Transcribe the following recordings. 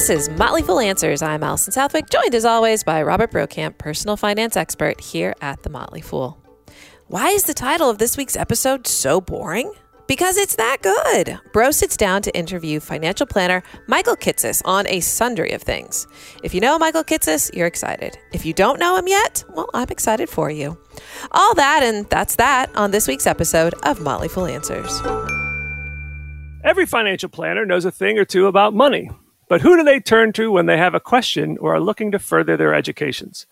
This is Motley Fool Answers. I'm Allison Southwick, joined as always by Robert Brokamp, personal finance expert here at The Motley Fool. Why is the title of this week's episode so boring? Because it's that good. Bro sits down to interview financial planner Michael Kitces on a sundry of things. If you know Michael Kitces, you're excited. If you don't know him yet, well, I'm excited for you. All that and that's that on this week's episode of Motley Fool Answers. Every financial planner knows a thing or two about money, but who do they turn to when they have a question or are looking to further their educations?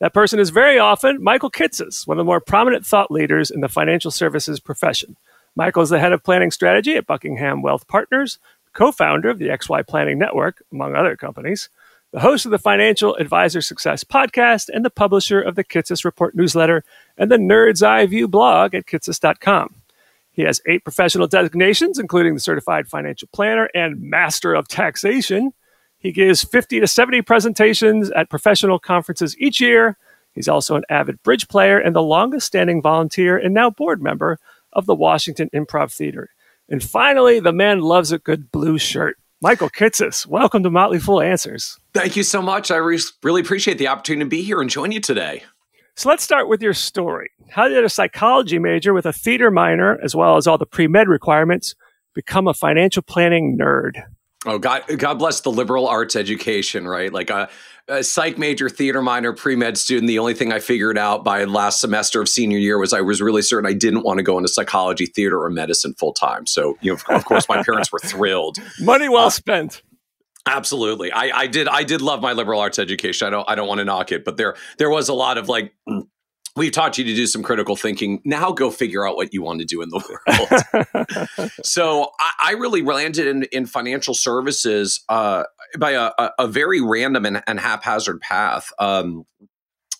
That person is very often Michael Kitces, one of the more prominent thought leaders in the financial services profession. Michael is the head of planning strategy at Buckingham Wealth Partners, co founder of the XY Planning Network, among other companies, the host of the Financial Advisor Success podcast, and the publisher of the Kitces Report newsletter and the Nerd's Eye View blog at kitces.com. He has eight professional designations, including the Certified Financial Planner and Master of Taxation. He gives 50 to 70 presentations at professional conferences each year. He's also an avid bridge player and the longest standing volunteer and now board member of the Washington Improv Theater. And finally, the man loves a good blue shirt. Michael Kitces, welcome to Motley Fool Answers. Thank you so much. I re- really appreciate the opportunity to be here and join you today. So let's start with your story. How did a psychology major with a theater minor, as well as all the pre med requirements, become a financial planning nerd? Oh God! God bless the liberal arts education, right? Like a, a psych major, theater minor, pre med student. The only thing I figured out by last semester of senior year was I was really certain I didn't want to go into psychology, theater, or medicine full time. So, you know, of course, my parents were thrilled. Money well uh, spent. Absolutely, I, I did. I did love my liberal arts education. I don't. I don't want to knock it, but there there was a lot of like we've taught you to do some critical thinking. Now go figure out what you want to do in the world. so I, I, really landed in, in financial services uh, by a, a, very random and, and haphazard path. Um,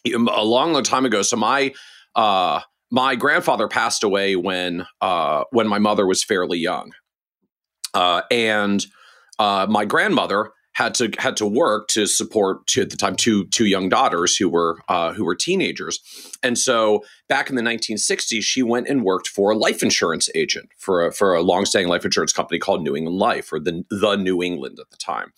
a long, long time ago. So my uh, my grandfather passed away when uh, when my mother was fairly young, uh, and uh, my grandmother had to had to work to support to, at the time two two young daughters who were uh, who were teenagers, and so back in the 1960s, she went and worked for a life insurance agent for a, for a longstanding life insurance company called New England Life or the the New England at the time,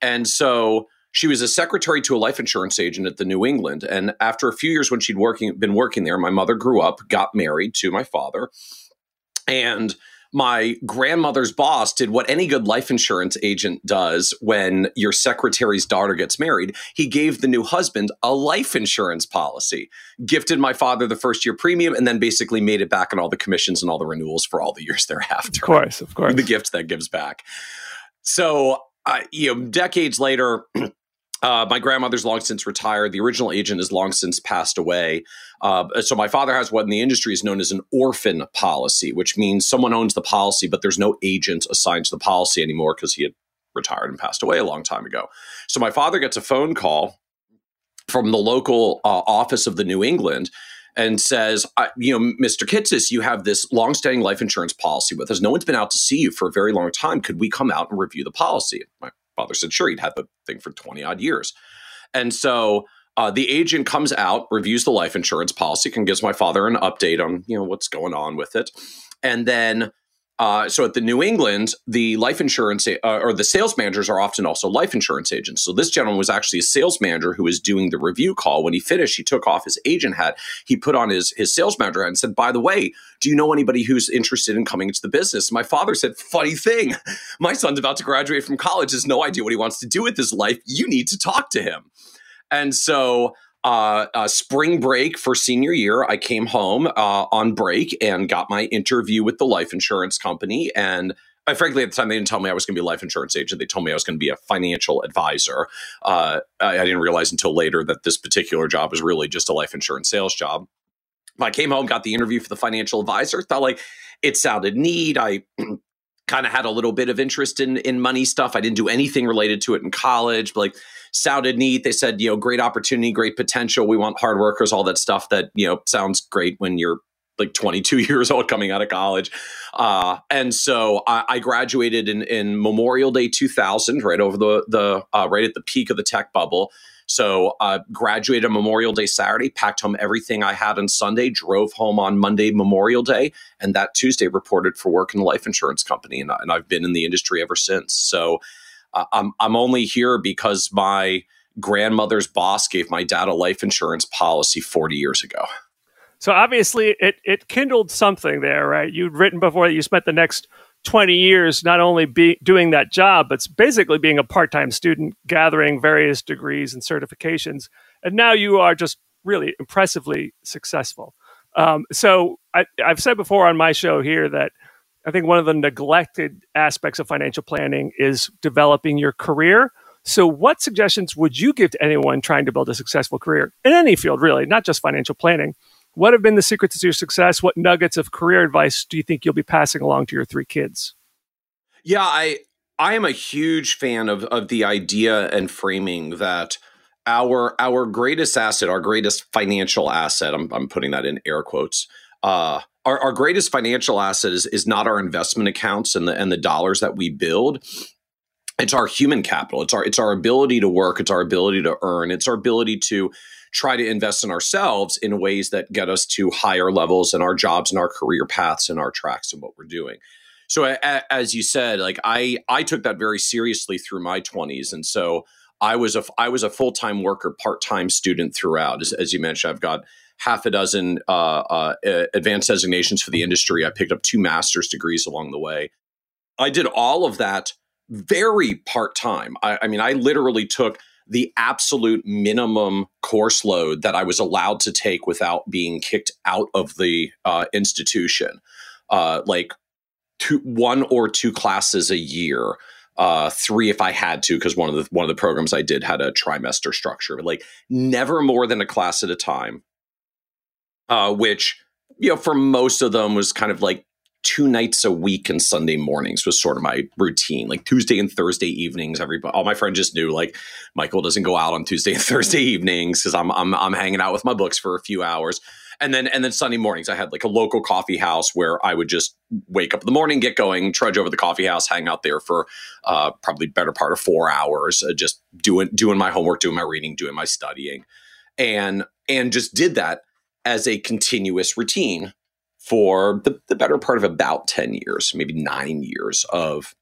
and so she was a secretary to a life insurance agent at the New England, and after a few years when she'd working been working there, my mother grew up, got married to my father, and my grandmother's boss did what any good life insurance agent does when your secretary's daughter gets married. He gave the new husband a life insurance policy, gifted my father the first year premium, and then basically made it back on all the commissions and all the renewals for all the years thereafter. Of course, of course. The gift that gives back. So, uh, you know, decades later, Uh, my grandmother's long since retired. The original agent has long since passed away. Uh, so my father has what in the industry is known as an orphan policy, which means someone owns the policy, but there's no agent assigned to the policy anymore because he had retired and passed away a long time ago. So my father gets a phone call from the local uh, office of the New England and says, you know, Mr. Kitces, you have this longstanding life insurance policy with us. No one's been out to see you for a very long time. Could we come out and review the policy? My father said, sure, he'd had the thing for 20 odd years. And so uh, the agent comes out, reviews the life insurance policy, and gives my father an update on, you know, what's going on with it. And then uh, so at the New England, the life insurance uh, or the sales managers are often also life insurance agents. So this gentleman was actually a sales manager who was doing the review call. When he finished, he took off his agent hat. He put on his his sales manager hat and said, "By the way, do you know anybody who's interested in coming into the business?" My father said, "Funny thing, my son's about to graduate from college. Has no idea what he wants to do with his life. You need to talk to him." And so uh, uh, spring break for senior year, I came home uh, on break and got my interview with the life insurance company. And I, frankly, at the time, they didn't tell me I was going to be a life insurance agent. They told me I was going to be a financial advisor. Uh, I, I, didn't realize until later that this particular job was really just a life insurance sales job. I came home, got the interview for the financial advisor, thought like it sounded neat. I kind of had a little bit of interest in in money stuff. I didn't do anything related to it in college, but like sounded neat. They said, you know, great opportunity, great potential. We want hard workers, all that stuff that, you know, sounds great when you're like 22 years old coming out of college. Uh, and so I, I graduated in, in, Memorial Day 2000, right over the, the uh, right at the peak of the tech bubble. So uh, graduated Memorial Day Saturday, packed home everything I had on Sunday, drove home on Monday Memorial Day, and that Tuesday reported for work in a life insurance company. And, and I've been in the industry ever since. So I'm I'm only here because my grandmother's boss gave my dad a life insurance policy 40 years ago. So obviously, it it kindled something there, right? You'd written before that you spent the next 20 years not only be doing that job, but basically being a part time student, gathering various degrees and certifications. And now you are just really impressively successful. Um, so I, I've said before on my show here that I think one of the neglected aspects of financial planning is developing your career. So, what suggestions would you give to anyone trying to build a successful career in any field, really, not just financial planning? What have been the secrets to your success? What nuggets of career advice do you think you'll be passing along to your three kids? Yeah, I I am a huge fan of of the idea and framing that our our greatest asset, our greatest financial asset, I'm, I'm putting that in air quotes, uh, our, our greatest financial asset is, is not our investment accounts and the and the dollars that we build. It's our human capital. It's our it's our ability to work. It's our ability to earn. It's our ability to try to invest in ourselves in ways that get us to higher levels in our jobs and our career paths and our tracks and what we're doing. So a, as you said, like I I took that very seriously through my 20s and so I was a I was a full time worker, part time student throughout. As, as, you mentioned, I've got half a dozen uh, uh, advanced designations for the industry. I picked up two master's degrees along the way. I did all of that very part time. I, I mean, I literally took the absolute minimum course load that I was allowed to take without being kicked out of the uh, institution, uh, like two, one or two classes a year. Uh, three if I had to, because one of the one of the programs I did had a trimester structure, like never more than a class at a time. Uh, which you know, for most of them was kind of like two nights a week and Sunday mornings was sort of my routine. Like Tuesday and Thursday evenings, everybody, all my friends just knew like Michael doesn't go out on Tuesday and Thursday evenings because I'm, I'm I'm hanging out with my books for a few hours. And then and then Sunday mornings I had like a local coffee house where I would just wake up in the morning, get going, trudge over the coffee house, hang out there for uh, probably better part of four hours, uh, just doing doing my homework, doing my reading, doing my studying, and and just did that as a continuous routine for the, the better part of about 10 years maybe nine years of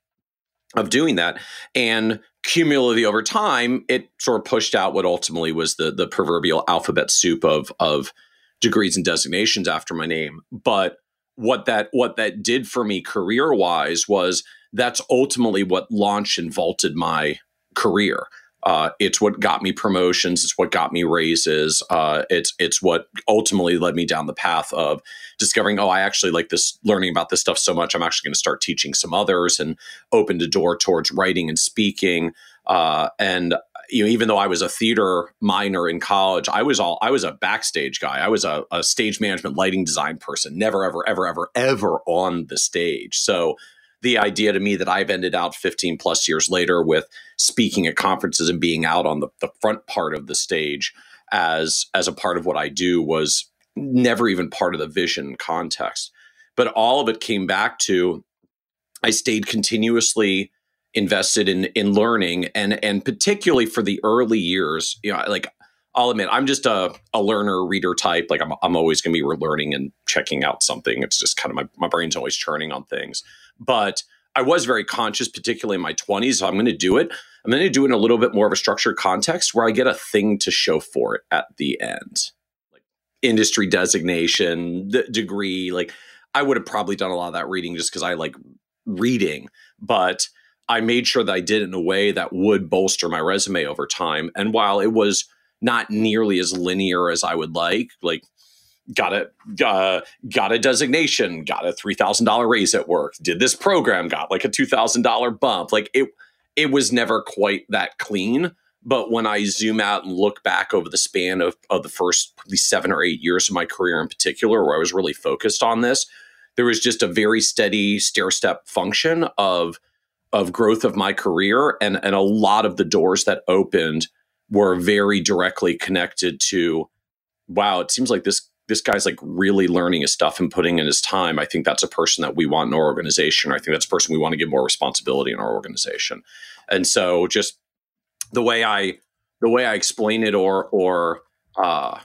of doing that. And cumulatively over time it sort of pushed out what ultimately was the the proverbial alphabet soup of of degrees and designations after my name. But what that what that did for me career wise was that's ultimately what launched and vaulted my career uh, it's what got me promotions. It's what got me raises. Uh, it's it's what ultimately led me down the path of discovering. Oh, I actually like this, learning about this stuff so much. I'm actually going to start teaching some others, and opened a door towards writing and speaking. Uh, and you know, even though I was a theater minor in college, I was all I was a backstage guy. I was a, a stage management, lighting design person. Never, ever, ever, ever, ever on the stage. So the idea to me that I've ended out 15 plus years later with speaking at conferences and being out on the, the front part of the stage as as a part of what I do was never even part of the vision context. But all of it came back to I stayed continuously invested in in learning and and particularly for the early years you know like I'll admit I'm just a, a learner reader type. Like I'm, I'm always going to be learning and checking out something. It's just kind of my, my brain's always churning on things. But I was very conscious particularly in my 20s so I'm going to do it. I'm going to do it in a little bit more of a structured context where I get a thing to show for it at the end. Like industry designation the degree like I would have probably done a lot of that reading just because I like reading. But I made sure that I did it in a way that would bolster my resume over time. And while it was not nearly as linear as I would like, like got a uh, got a designation, got a three thousand dollar raise at work, did this program, got like a two thousand dollar bump. Like it, it was never quite that clean. But when I zoom out and look back over the span of, of the first probably seven or eight years of my career in particular, where I was really focused on this, there was just a very steady stair step function of of growth of my career and and a lot of the doors that opened were very directly connected to wow it seems like this this guy's like really learning his stuff and putting in his time. I think that's a person that we want in our organization. I think that's a person we want to give more responsibility in our organization. And so just the way i the way i explain it or or uh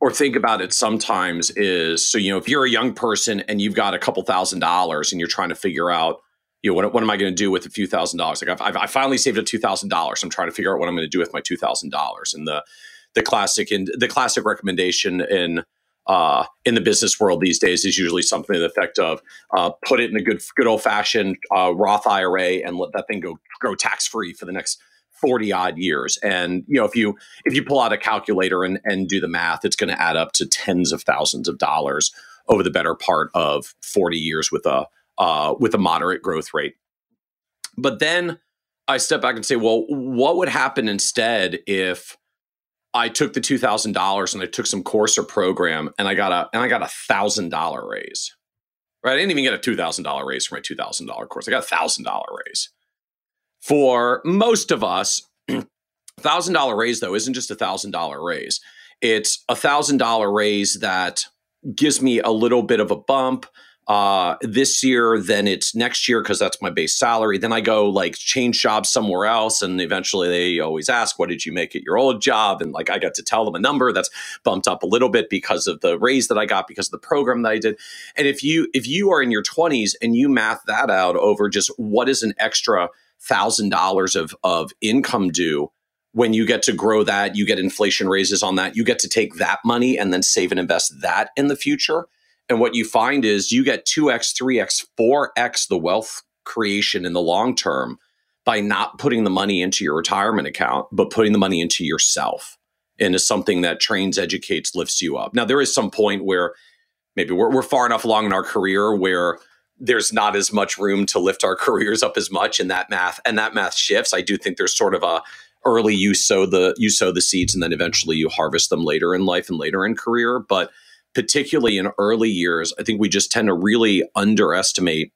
or think about it sometimes is so you know if you're a young person and you've got a couple thousand dollars and you're trying to figure out you know, what, what am I going to do with a few thousand dollars? Like I've, i finally saved a two thousand dollars. I'm trying to figure out what I'm going to do with my two thousand dollars. And the the classic and the classic recommendation in uh, in the business world these days is usually something to the effect of uh, put it in a good good old fashioned uh, Roth IRA and let that thing go grow tax free for the next 40 odd years and you know if you if you pull out a calculator and, and do the math it's going to add up to tens of thousands of dollars over the better part of 40 years with a uh, with a moderate growth rate. But then i step back and say well what would happen instead if i took the $2000 and i took some course or program and i got a and i got a thousand dollar raise? Right? I didn't even get a $2000 raise for my $2000 course. I got a thousand dollar raise. For most of us, thousand dollar raise though isn't just a thousand dollar raise. It's a thousand dollar raise that gives me a little bit of a bump uh, this year. Then it's next year because that's my base salary. Then I go like change jobs somewhere else, and eventually they always ask, "What did you make at your old job?" And like I got to tell them a number that's bumped up a little bit because of the raise that I got because of the program that I did. And if you if you are in your twenties and you math that out over just what is an extra thousand dollars of of income due when you get to grow that you get inflation raises on that you get to take that money and then save and invest that in the future and what you find is you get 2x 3x 4x the wealth creation in the long term by not putting the money into your retirement account but putting the money into yourself. Is something that trains educates lifts you up. Now there is some point where maybe we're, we're far enough along in our career where there's not as much room to lift our careers up as much and that math and that math shifts. I do think there's sort of a early you sow the you sow the seeds and then eventually you harvest them later in life and later in career. But particularly in early years i think we just tend to really underestimate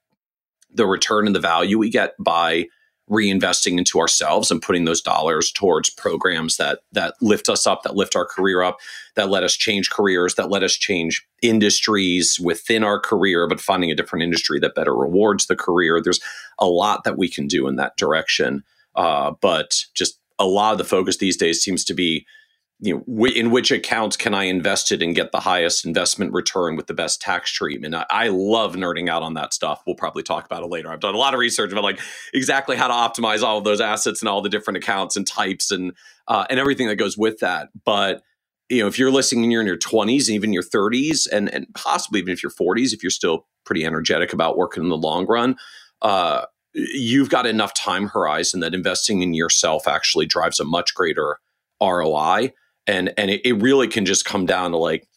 the return and the value we get by reinvesting into ourselves and putting those dollars towards programs that that lift us up that lift our career up that let us change careers that let us change industries within our career but finding a different industry that better rewards the career. There's a lot that we can do in that direction. Uh, but just a lot of the focus these days seems to be you know, in which accounts can I invest it and get the highest investment return with the best tax treatment? I, I, love nerding out on that stuff. We'll probably talk about it later. I've done a lot of research about like exactly how to optimize all of those assets and all the different accounts and types and uh, and everything that goes with that. But you know, if you're listening and you're in your 20s, even your 30s, and and possibly even if you're 40s, if you're still pretty energetic about working in the long run, uh, you've got enough time horizon that investing in yourself actually drives a much greater ROI and and it, it really can just come down to like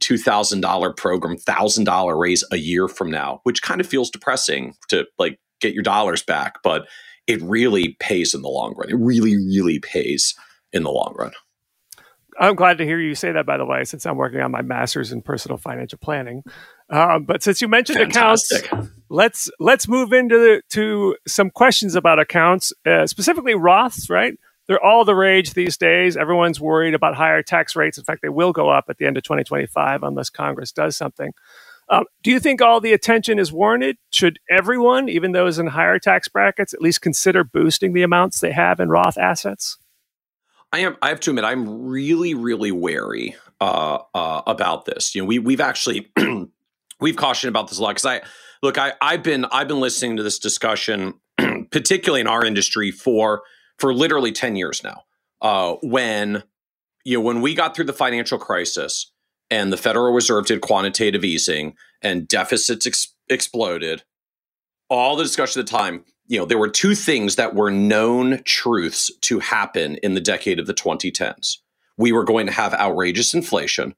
two thousand dollar program, thousand dollar raise a year from now, which kind of feels depressing to like get your dollars back, but it really pays in the long run. It really, really pays in the long run. I'm glad to hear you say that, by the way, since I'm working on my master's in personal financial planning. Um, but since you mentioned Fantastic. accounts, let's let's move into the, to some questions about accounts, uh, specifically Roths, right? They're all the rage these days. Everyone's worried about higher tax rates. In fact, they will go up at the end of 2025 unless Congress does something. Um, do you think all the attention is warranted? Should everyone, even those in higher tax brackets, at least consider boosting the amounts they have in Roth assets? I am. I have to admit, I'm really, really wary uh, uh, about this. You know, we we've actually we've cautioned about this a lot because I look. I I've been I've been listening to this discussion, particularly in our industry, for for literally 10 years now. Uh, when you know when we got through the financial crisis and the Federal Reserve did quantitative easing and deficits ex- exploded, all the discussion at the time, you know, there were two things that were known truths to happen in the decade of the 2010s. We were going to have outrageous inflation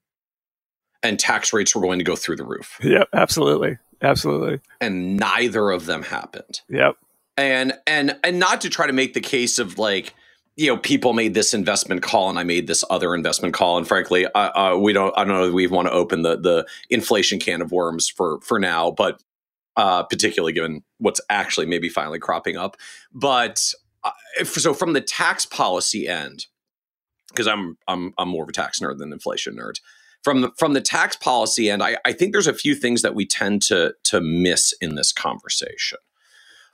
and tax rates were going to go through the roof. Yep, absolutely. Absolutely. And neither of them happened. Yep and and and not to try to make the case of like you know people made this investment call and I made this other investment call. And frankly uh, we don't I don't know if we want to open the the inflation can of worms for for now but uh, particularly given what's actually maybe finally cropping up. But uh, so from the tax policy end because I'm I'm I'm more of a tax nerd than inflation nerd. From the, from the tax policy end I, I think there's a few things that we tend to to miss in this conversation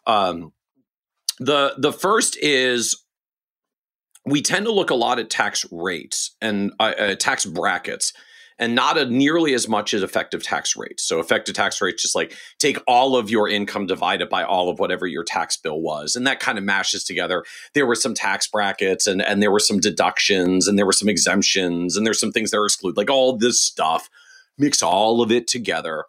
um, the the first is we tend to look a lot at tax rates and uh, uh, tax brackets and not a nearly as much as effective tax rates. So effective tax rates just like take all of your income divided by all of whatever your tax bill was, and that kind of mashes together. There were some tax brackets, and and there were some deductions, and there were some exemptions, and there's some things that are excluded, like all this stuff. Mix all of it together.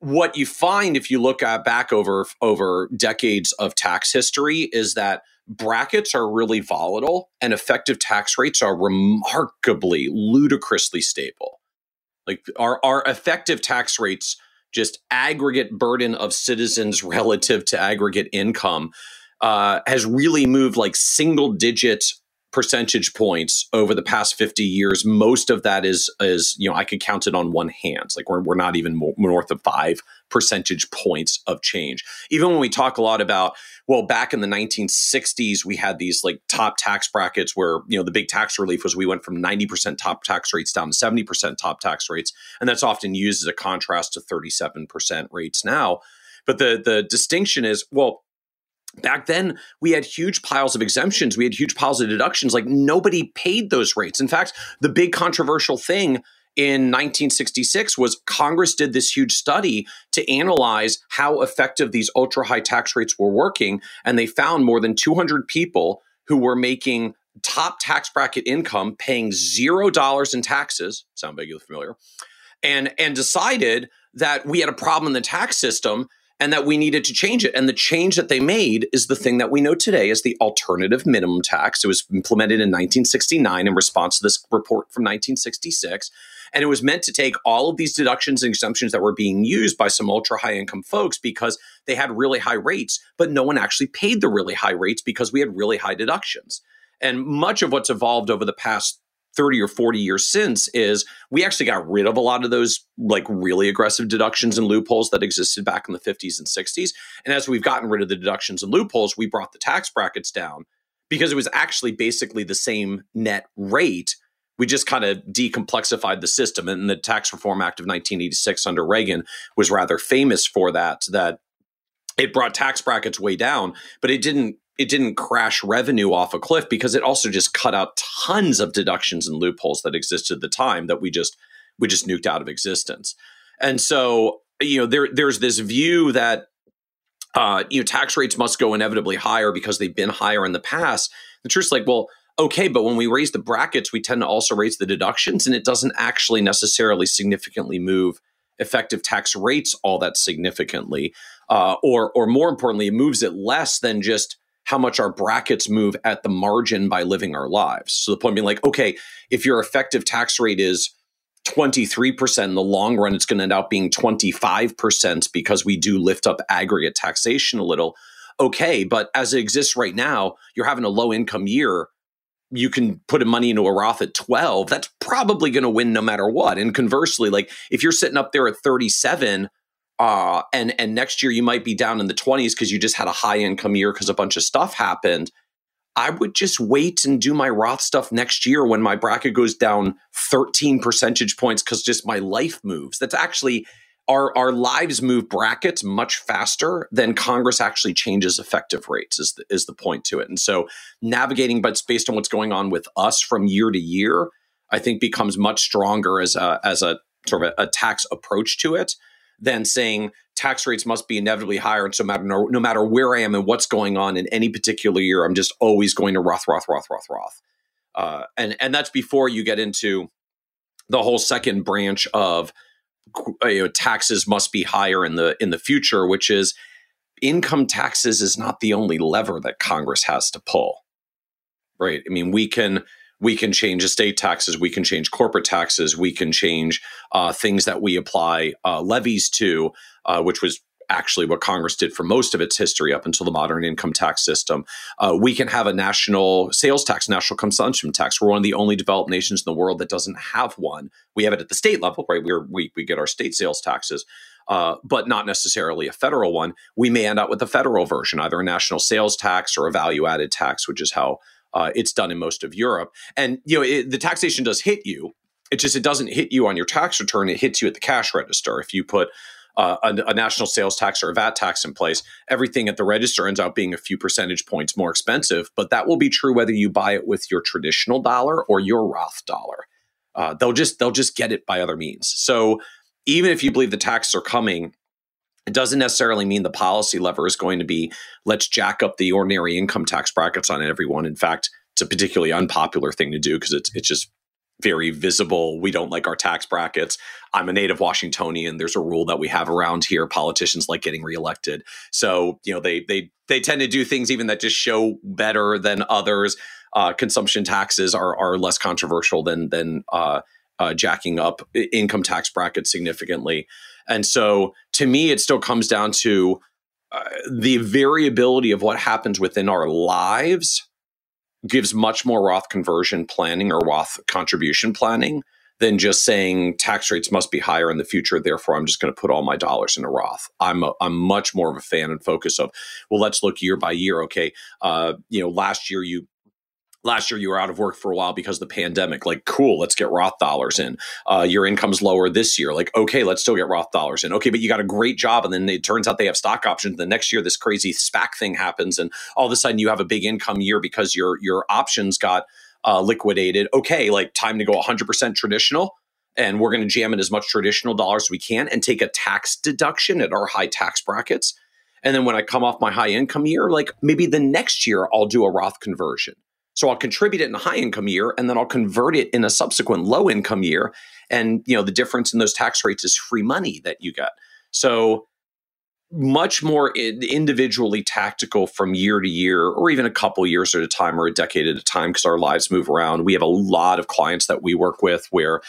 What you find if you look at back over over decades of tax history is that brackets are really volatile and effective tax rates are remarkably ludicrously stable. Like our, our effective tax rates just aggregate burden of citizens relative to aggregate income uh, has really moved like single digit percentage points over the past 50 years most of that is is you know i could count it on one hand. Like we're, we're not even more, north of five percentage points of change. Even when we talk a lot about well back in the 1960s we had these like top tax brackets where you know the big tax relief was we went from 90% top tax rates down to 70% top tax rates and that's often used as a contrast to 37% rates now. But the the distinction is well back then we had huge piles of exemptions. We had huge piles of deductions. Like nobody paid those rates. In fact the big controversial thing in 1966 was congress did this huge study to analyze how effective these ultra high tax rates were working and they found more than 200 people who were making top tax bracket income paying zero dollars in taxes sound vaguely familiar and and decided that we had a problem in the tax system and that we needed to change it. And the change that they made is the thing that we know today as the alternative minimum tax. It was implemented in 1969 in response to this report from 1966. And it was meant to take all of these deductions and exemptions that were being used by some ultra high income folks because they had really high rates, but no one actually paid the really high rates because we had really high deductions. And much of what's evolved over the past 30 or 40 years since is we actually got rid of a lot of those like really aggressive deductions and loopholes that existed back in the 50s and 60s. And as we've gotten rid of the deductions and loopholes, we brought the tax brackets down because it was actually basically the same net rate. We just kind of decomplexified the system. And the Tax Reform Act of 1986 under Reagan was rather famous for that, that it brought tax brackets way down, but it didn't it didn't crash revenue off a cliff because it also just cut out tons of deductions and loopholes that existed at the time that we just we just nuked out of existence. And so, you know, there there's this view that uh, you know tax rates must go inevitably higher because they've been higher in the past. The truth's like, well, okay, but when we raise the brackets, we tend to also raise the deductions, and it doesn't actually necessarily significantly move effective tax rates all that significantly, uh, or or more importantly, it moves it less than just how much our brackets move at the margin by living our lives. So the point being like, okay, if your effective tax rate is 23% in the long run, it's going to end up being 25% because we do lift up aggregate taxation a little. Okay, but as it exists right now, you're having a low income year. You can put money into a Roth at 12. That's probably going to win no matter what. And conversely, like if you're sitting up there at 37, uh, and and next year you might be down in the 20s because you just had a high income year because a bunch of stuff happened. I would just wait and do my roth stuff next year when my bracket goes down 13 percentage points because just my life moves. That's actually our our lives move brackets much faster than congress actually changes effective rates is the, is the point to it. And so navigating but based on what's going on with us from year to year i think becomes much stronger as a as a sort of a, a tax approach to it than saying tax rates must be inevitably higher. And so no matter, no matter where I am and what's going on in any particular year, I'm just always going to Roth, Roth, Roth, Roth, Roth. Uh, and, and that's before you get into the whole second branch of you know, taxes must be higher in the in the future, which is income taxes is not the only lever that Congress has to pull. Right. I mean, we can we can change estate taxes, we can change corporate taxes, we can change uh, things that we apply uh, levies to, uh, which was actually what Congress did for most of its history up until the modern income tax system. Uh, we can have a national sales tax, national consumption tax. We're one of the only developed nations in the world that doesn't have one. We have it at the state level, right? We're, we we get our state sales taxes. Uh, but not necessarily a federal one. We may end up with a federal version, either a national sales tax or a value added tax, which is how uh, it's done in most of Europe. And you know, it, the taxation does hit you. It just it doesn't hit you on your tax return. It hits you at the cash register. If you put uh, a, a, national sales tax or a VAT tax in place, everything at the register ends up being a few percentage points more expensive. But that will be true whether you buy it with your traditional dollar or your Roth dollar. uh, they'll just they'll just get it by other means. So even if you believe the taxes are coming, it doesn't necessarily mean the policy lever is going to be let's jack up the ordinary income tax brackets on everyone. In fact, it's a particularly unpopular thing to do because it's it's just very visible. We don't like our tax brackets. I'm a native Washingtonian. There's a rule that we have around here. Politicians like getting reelected. So, you know, they they they tend to do things even that just show better than others. Uh, consumption taxes are are less controversial than than uh, uh, jacking up income tax brackets significantly. And so, to me, it still comes down to uh, the variability of what happens within our lives gives much more Roth conversion planning or Roth contribution planning than just saying tax rates must be higher in the future. Therefore, I'm just going to put all my dollars in a Roth. I'm a, I'm much more of a fan and focus of well, let's look year by year. Okay, uh, you know, last year you last year you were out of work for a while because of the pandemic. Like cool let's get roth dollars in. Uh, your income's lower this year. Like okay let's still get roth dollars in. Okay but you got a great job and then it turns out they have stock options. The next year this crazy spac thing happens and all of a sudden you have a big income year because your your options got uh, liquidated. Okay like time to go 100% traditional and we're going to jam in as much traditional dollars as we can and take a tax deduction at our high tax brackets. And then when i come off my high income year like maybe the next year i'll do a roth conversion so I'll contribute it in a high income year and then I'll convert it in a subsequent low income year. And you know, the difference in those tax rates is free money that you get. So much more individually tactical from year to year or even a couple years at a time or a decade at a time because our lives move around. We have a lot of clients that we work with where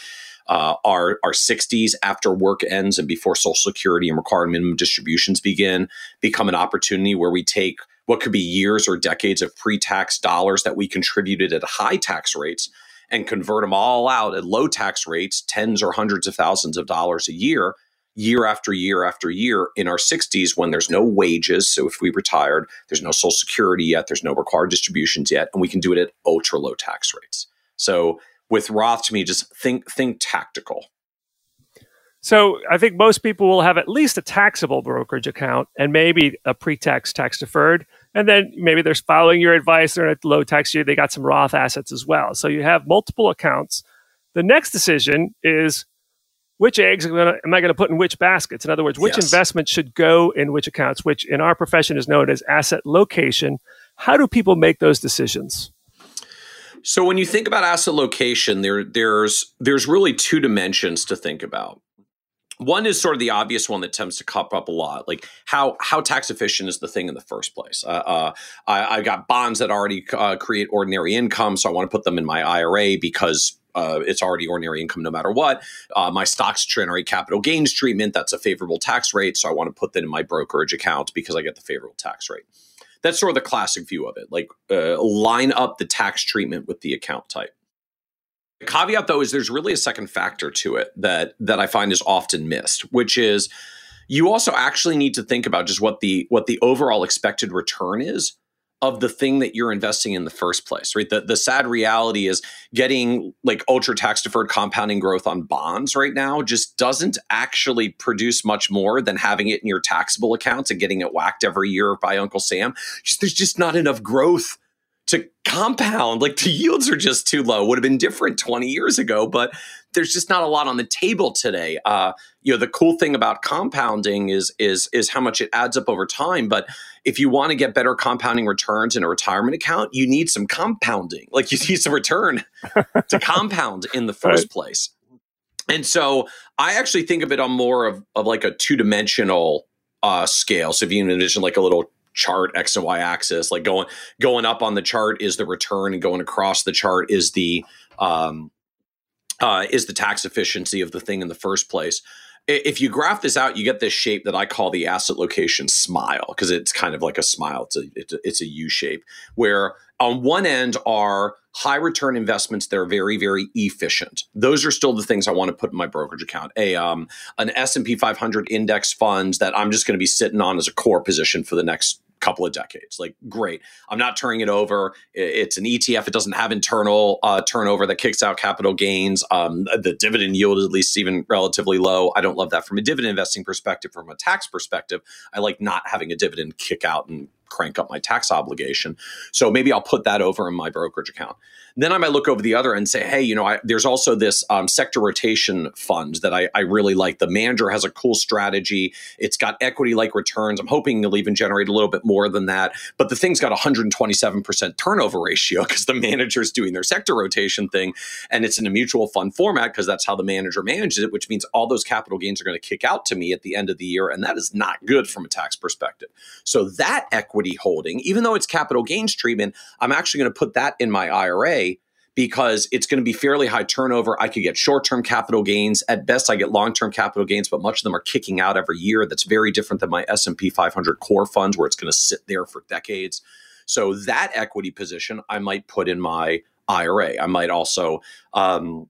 uh, our our 60s after work ends and before social security and required minimum distributions begin become an opportunity where we take what could be years or decades of pre-tax dollars that we contributed at high tax rates and convert them all out at low tax rates, tens or hundreds of thousands of dollars a year, year after year after year in our 60s when there's no wages. So if we retired, there's no social security yet, there's no required distributions yet, and we can do it at ultra low tax rates. So with Roth, to me, just think think tactical. So I think most people will have at least a taxable brokerage account and maybe a pre-tax tax deferred. And then maybe they're following your advice. They're at low tax year. They got some Roth assets as well. So you have multiple accounts. The next decision is which eggs am, I going to put in which baskets? In other words, which yes. investments should go in which accounts, which in our profession is known as asset location. How do people make those decisions? So when you think about asset location, there there's there's really two dimensions to think about one is sort of the obvious one that tends to come up a lot like how how tax efficient is the thing in the first place? Uh, uh, I, have got bonds that already uh, create ordinary income so i want to put them in my ira because uh, it's already ordinary income no matter what. Uh, my stocks generate capital gains treatment that's a favorable tax rate so i want to put that in my brokerage account because i get the favorable tax rate. That's sort of the classic view of it like uh, line up the tax treatment with the account type caveat though is there's really a second factor to it that that I find is often missed, which is you also actually need to think about just what the what the overall expected return is of the thing that you're investing in the first place, right? The the sad reality is getting like ultra tax deferred compounding growth on bonds right now just doesn't actually produce much more than having it in your taxable accounts and getting it whacked every year by Uncle Sam. Just, there's just not enough growth to compound. Like the yields are just too low. Would have been different 20 years ago, but there's just not a lot on the table today. Uh, you know, the cool thing about compounding is is is how much it adds up over time. But if you want to get better compounding returns in a retirement account, you need some compounding. Like you need some return to compound in the first right. place. And so I actually think of it on more of, of like a two dimensional uh, scale. So if you envision like a little chart x and y axis like going going up on the chart is the return and going across the chart is the um, uh, is the tax efficiency of the thing in the first place if you graph this out, you get this shape that I call the asset location smile because it's kind of like a smile. It's a, it's a, it's a U shape where on one end are high return investments that are very very efficient. Those are still the things I want to put in my brokerage account. A um, an S and P 500 index funds that I'm just going to be sitting on as a core position for the next couple of decades. Like, great. I'm not turning it over. It's an ETF. It doesn't have internal uh, turnover that kicks out capital gains. Um, the dividend yield, at least, even relatively low. I don't love that from a dividend investing perspective. From a tax perspective, I like not having a dividend kick out and crank up my tax obligation. So maybe I'll put that over in my brokerage account. Then I might look over the other and say, hey, you know, I, there's also this um, sector rotation fund that I, I, really like. The manager has a cool strategy. It's got equity like returns. I'm hoping it'll even generate a little bit more than that. But the thing's got 127% turnover ratio because the manager's doing their sector rotation thing. And it's in a mutual fund format because that's how the manager manages it, which means all those capital gains are going to kick out to me at the end of the year. And that is not good from a tax perspective. So that equity holding, even though it's capital gains treatment, I'm actually going to put that in my IRA because it's going to be fairly high turnover. I could get short-term capital gains. At best, I get long-term capital gains, but much of them are kicking out every year. That's very different than my S&P 500 core funds where it's going to sit there for decades. So that equity position I might put in my IRA. I might also um,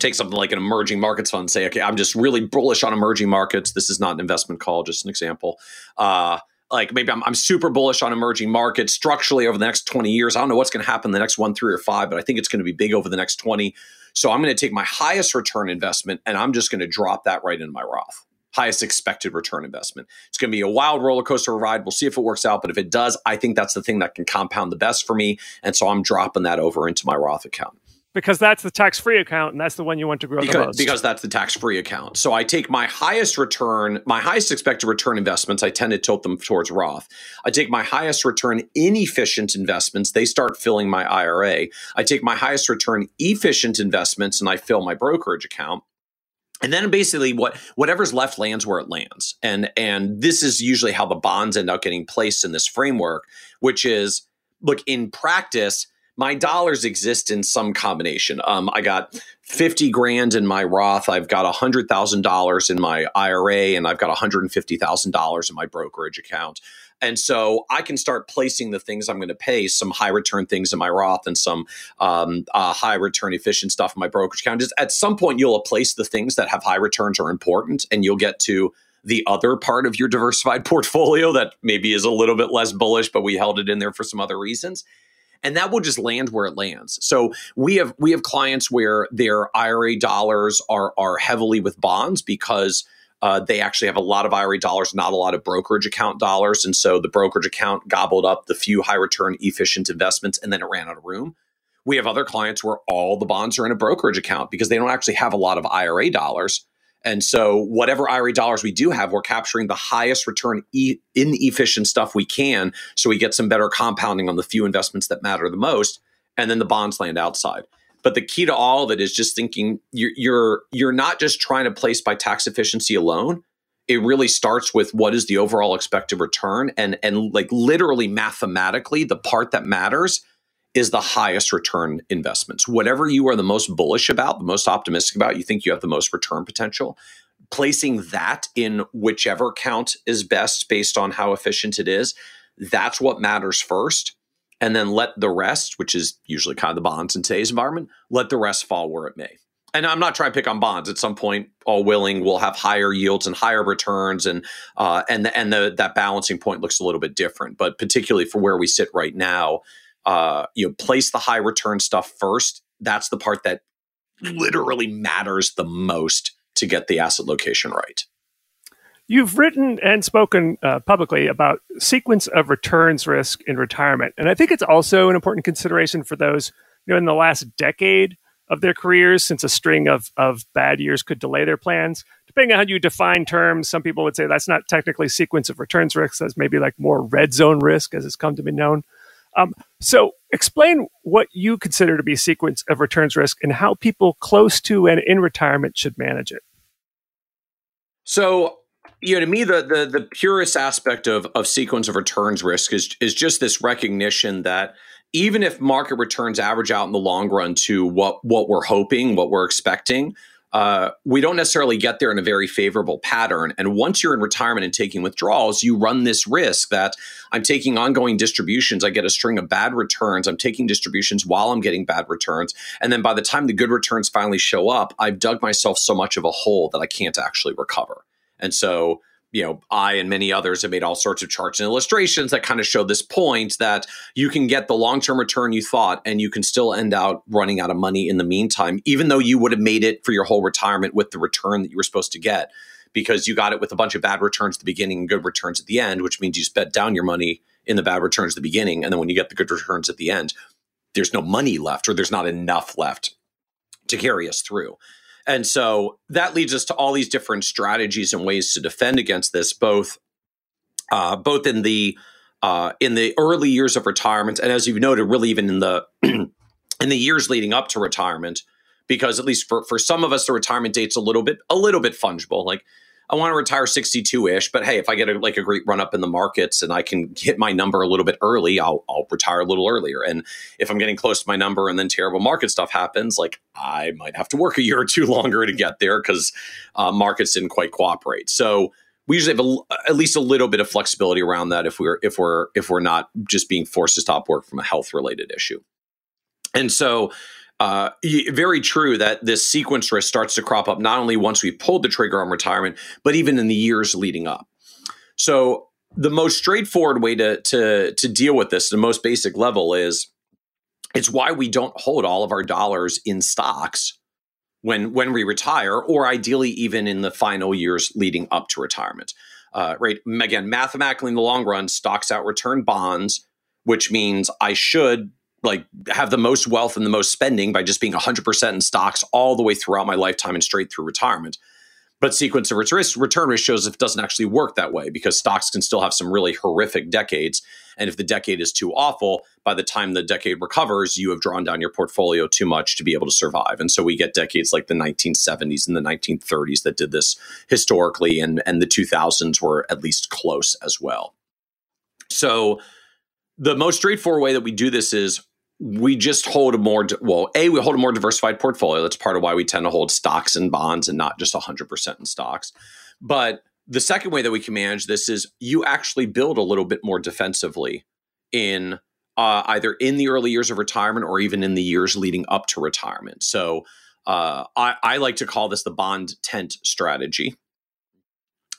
take something like an emerging markets fund and say, okay, I'm just really bullish on emerging markets. This is not an investment call, just an example. Uh, like maybe I'm, I'm super bullish on emerging markets structurally over the next 20 years. I don't know what's going to happen the next one, three, or five, but I think it's going to be big over the next 20. So I'm going to take my highest return investment and I'm just going to drop that right into my Roth. Highest expected return investment. It's going to be a wild roller coaster ride. We'll see if it works out. But if it does, I think that's the thing that can compound the best for me. And so I'm dropping that over into my Roth account because that's the tax free account and that's the one you want to grow because, the most. Because that's the tax free account. So I take my highest return, my highest expected return investments, I tend to tilt them towards Roth. I take my highest return inefficient investments, they start filling my IRA. I take my highest return efficient investments and I fill my brokerage account. And then basically what whatever's left lands where it lands. And and this is usually how the bonds end up getting placed in this framework, which is look in practice my dollars exist in some combination. Um, I got 50 grand in my Roth. I've got $100,000 in my IRA, and I've got $150,000 in my brokerage account. And so I can start placing the things I'm going to pay, some high return things in my Roth and some um, uh, high return efficient stuff in my brokerage account. Just at some point, you'll place the things that have high returns are important, and you'll get to the other part of your diversified portfolio that maybe is a little bit less bullish, but we held it in there for some other reasons and that will just land where it lands. So we have we have clients where their IRA dollars are are heavily with bonds because uh, they actually have a lot of IRA dollars, not a lot of brokerage account dollars, and so the brokerage account gobbled up the few high return efficient investments, and then it ran out of room. We have other clients where all the bonds are in a brokerage account because they don't actually have a lot of IRA dollars. And so, whatever IRA dollars we do have, we're capturing the highest return e- inefficient stuff we can. So, we get some better compounding on the few investments that matter the most. And then the bonds land outside. But the key to all of it is just thinking you're, you're, you're not just trying to place by tax efficiency alone. It really starts with what is the overall expected return. And, and like literally mathematically, the part that matters is the highest return investments. Whatever you are the most bullish about, the most optimistic about, you think you have the most return potential, placing that in whichever count is best based on how efficient it is, that's what matters first. And then let the rest, which is usually kind of the bonds in today's environment, let the rest fall where it may. And I'm not trying to pick on bonds. At some point, all willing, we'll have higher yields and higher returns, and uh, and the, and the, that balancing point looks a little bit different. But particularly for where we sit right now, uh, you know, place the high return stuff first. That's the part that literally matters the most to get the asset location right. You've written and spoken uh, publicly about sequence of returns risk in retirement, and I think it's also an important consideration for those you know in the last decade of their careers, since a string of of bad years could delay their plans. Depending on how you define terms, some people would say that's not technically sequence of returns risk; that's maybe like more red zone risk, as it's come to be known. Um, so, explain what you consider to be sequence of returns risk and how people close to and in retirement should manage it. So, you know, to me, the the, the purest aspect of of sequence of returns risk is is just this recognition that even if market returns average out in the long run to what what we're hoping, what we're expecting, uh, we don't necessarily get there in a very favorable pattern. And once you're in retirement and taking withdrawals, you run this risk that I'm taking ongoing distributions. I get a string of bad returns. I'm taking distributions while I'm getting bad returns. And then by the time the good returns finally show up, I've dug myself so much of a hole that I can't actually recover. And so you know, I and many others have made all sorts of charts and illustrations that kind of show this point that you can get the long term return you thought, and you can still end out running out of money in the meantime, even though you would have made it for your whole retirement with the return that you were supposed to get because you got it with a bunch of bad returns at the beginning and good returns at the end, which means you spent down your money in the bad returns at the beginning. And then when you get the good returns at the end, there's no money left or there's not enough left to carry us through. And so that leads us to all these different strategies and ways to defend against this, both uh, both in the uh, in the early years of retirement, and as you've noted, really even in the in the years leading up to retirement, because at least for for some of us, the retirement date's a little bit a little bit fungible. Like I want to retire 62 ish, but hey, if I get a, like a great run up in the markets and I can hit my number a little bit early, I'll, I'll retire a little earlier. And if I'm getting close to my number and then terrible market stuff happens, like I might have to work a year or two longer to get there because uh, markets didn't quite cooperate. So we usually have a, at least a little bit of flexibility around that if we're if we're if we're not just being forced to stop work from a health related issue. And so uh, very true that this sequence risk starts to crop up not only once we pulled the trigger on retirement, but even in the years leading up. So the most straightforward way to to to deal with this, the most basic level, is it's why we don't hold all of our dollars in stocks when when we retire, or ideally even in the final years leading up to retirement. Uh, right? Again, mathematically in the long run, stocks out return bonds, which means I should like have the most wealth and the most spending by just being 100% in stocks all the way throughout my lifetime and straight through retirement. But sequence of return if it doesn't actually work that way because stocks can still have some really horrific decades. And if the decade is too awful, by the time the decade recovers, you have drawn down your portfolio too much to be able to survive. And so we get decades like the 1970s and the 1930s that did this historically, and, and the 2000s were at least close as well. So the most straightforward way that we do this is we just hold a more well a we hold a more diversified portfolio. That's part of why we tend to hold stocks and bonds and not just 100% in stocks. But the second way that we can manage this is you actually build a little bit more defensively in uh, either in the early years of retirement or even in the years leading up to retirement. So uh, I, I like to call this the bond tent strategy.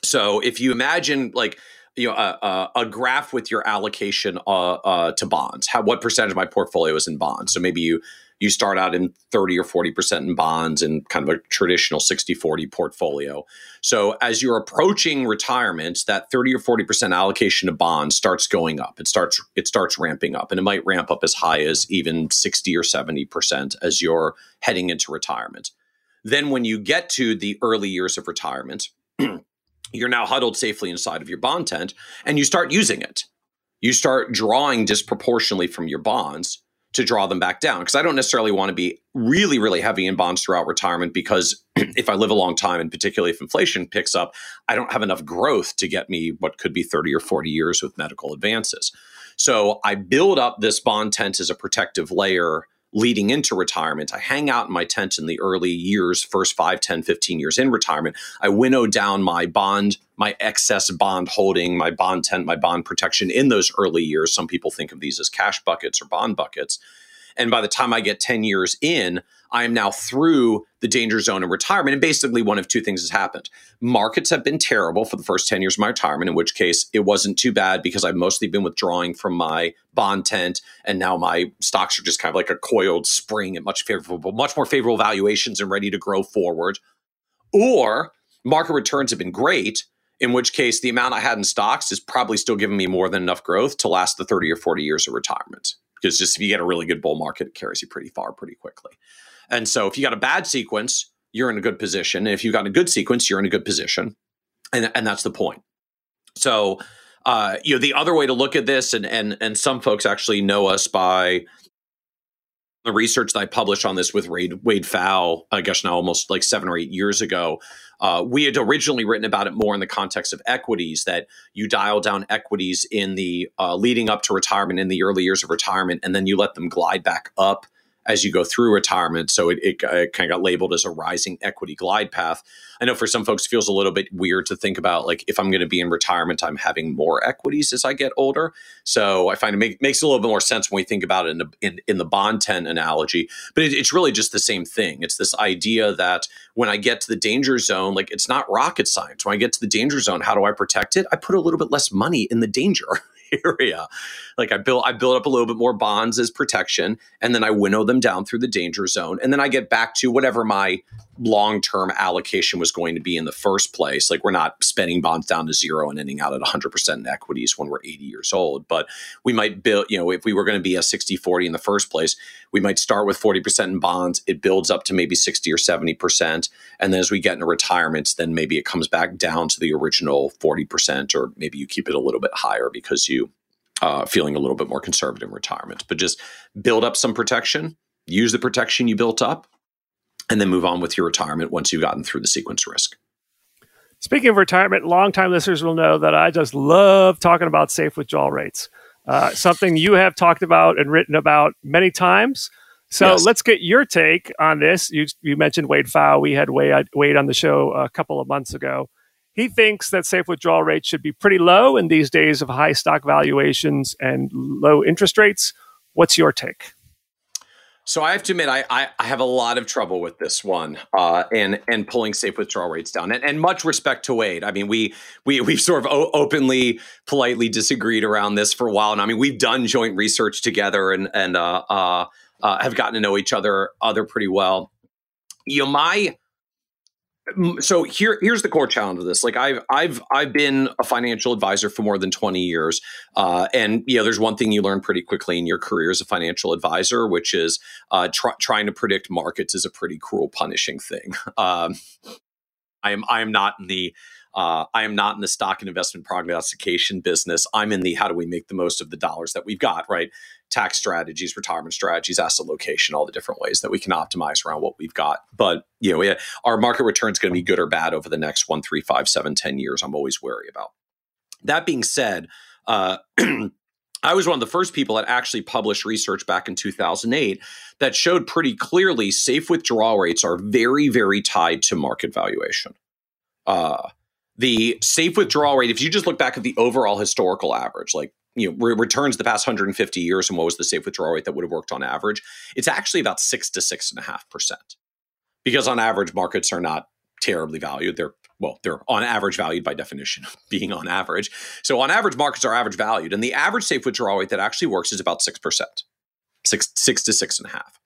So if you imagine like you know a, a, graph with your allocation uh, uh, to bonds. How what percentage of my portfolio is in bonds? So maybe you you start out in 30 or 40% in bonds and kind of a traditional 60 40 portfolio. So as you're approaching retirement that 30 or 40% allocation to bonds starts going up. It starts it starts ramping up and it might ramp up as high as even 60 or 70% as you're heading into retirement. Then when you get to the early years of retirement you're now huddled safely inside of your bond tent and you start using it. You start drawing disproportionately from your bonds to draw them back down. Because I don't necessarily want to be really, really heavy in bonds throughout retirement because if I live a long time, and particularly if inflation picks up, I don't have enough growth to get me what could be 30 or 40 years with medical advances. So I build up this bond tent as a protective layer leading into retirement. I hang out in my tent in the early years, first 5, 10, 15 years in retirement. I winnow down my bond, my excess bond holding, my bond tent, my bond protection in those early years. Some people think of these as cash buckets or bond buckets. And by the time I get 10 years in, I am now through the danger zone in retirement. And basically, one of two things has happened. Markets have been terrible for the first 10 years of my retirement, in which case it wasn't too bad because I've mostly been withdrawing from my bond tent. And now my stocks are just kind of like a coiled spring at much favorable, much more favorable valuations and ready to grow forward. Or market returns have been great, in which case the amount I had in stocks is probably still giving me more than enough growth to last the 30 or 40 years of retirement. Because just if you get a really good bull market, it carries you pretty far pretty quickly. And so if you got a bad sequence, you're in a good position. If you've got a good sequence, you're in a good position. And, and that's the point. So, uh, you know, the other way to look at this, and and and some folks actually know us by the research that I published on this with Wade, Wade Pfau, I guess now almost like seven or eight years ago. Uh, we had originally written about it more in the context of equities that you dial down equities in the uh, leading up to retirement in the early years of retirement, and then you let them glide back up as you go through retirement. So it, it, uh, it kind of got labeled as a rising equity glide path. I know for some folks, it feels a little bit weird to think about like if I'm going to be in retirement, I'm having more equities as I get older. So I find it make, makes a little bit more sense when we think about it in the, in, in the bond tent analogy. But it, it's really just the same thing. It's this idea that when I get to the danger zone, like it's not rocket science. When I get to the danger zone, how do I protect it? I put a little bit less money in the danger. area. Like I build I build up a little bit more bonds as protection and then I winnow them down through the danger zone and then I get back to whatever my long-term allocation was going to be in the first place. Like we're not spending bonds down to zero and ending out at 100% in equities when we're 80 years old, but we might build, you know, if we were going to be a 60-40 in the first place, we might start with 40% in bonds, it builds up to maybe 60 or 70% and then as we get into retirements, then maybe it comes back down to the original 40% or maybe you keep it a little bit higher because you uh, feeling a little bit more conservative in retirement. But just build up some protection, use the protection you built up, and then move on with your retirement once you've gotten through the sequence risk. Speaking of retirement, longtime listeners will know that I just love talking about safe withdrawal rates. Uh, something you have talked about and written about many times. So yes. let's get your take on this. You, you mentioned Wade Pfau. We had Wade, Wade on the show a couple of months ago. He thinks that safe withdrawal rates should be pretty low in these days of high stock valuations and low interest rates. What's your take? So I have to admit, I, I, I have a lot of trouble with this one, uh, and and pulling safe withdrawal rates down. And, and much respect to Wade. I mean, we we we've sort of o- openly, politely disagreed around this for a while, and I mean, we've done joint research together, and and uh, uh, uh have gotten to know each other other pretty well. You know, my so here here's the core challenge of this like i've i've i've been a financial advisor for more than 20 years uh, and you know there's one thing you learn pretty quickly in your career as a financial advisor which is uh, tr- trying to predict markets is a pretty cruel punishing thing um, i am i am not in the uh, I am not in the stock and investment prognostication business. I'm in the how do we make the most of the dollars that we've got, right? Tax strategies, retirement strategies, asset location, all the different ways that we can optimize around what we've got. But you know, our market return is going to be good or bad over the next one, three, five, seven, ten years. I'm always wary about. That being said, uh, I was one of the first people that actually published research back in 2008 that showed pretty clearly safe withdrawal rates are very, very tied to market valuation. Uh, the safe withdrawal rate, if you just look back at the overall historical average, like you know, re- returns the past 150 years and what was the safe withdrawal rate that would have worked on average, it's actually about six to six and a half percent. Because on average, markets are not terribly valued. They're well, they're on average valued by definition, being on average. So on average, markets are average valued, and the average safe withdrawal rate that actually works is about six percent, six six to six and a half.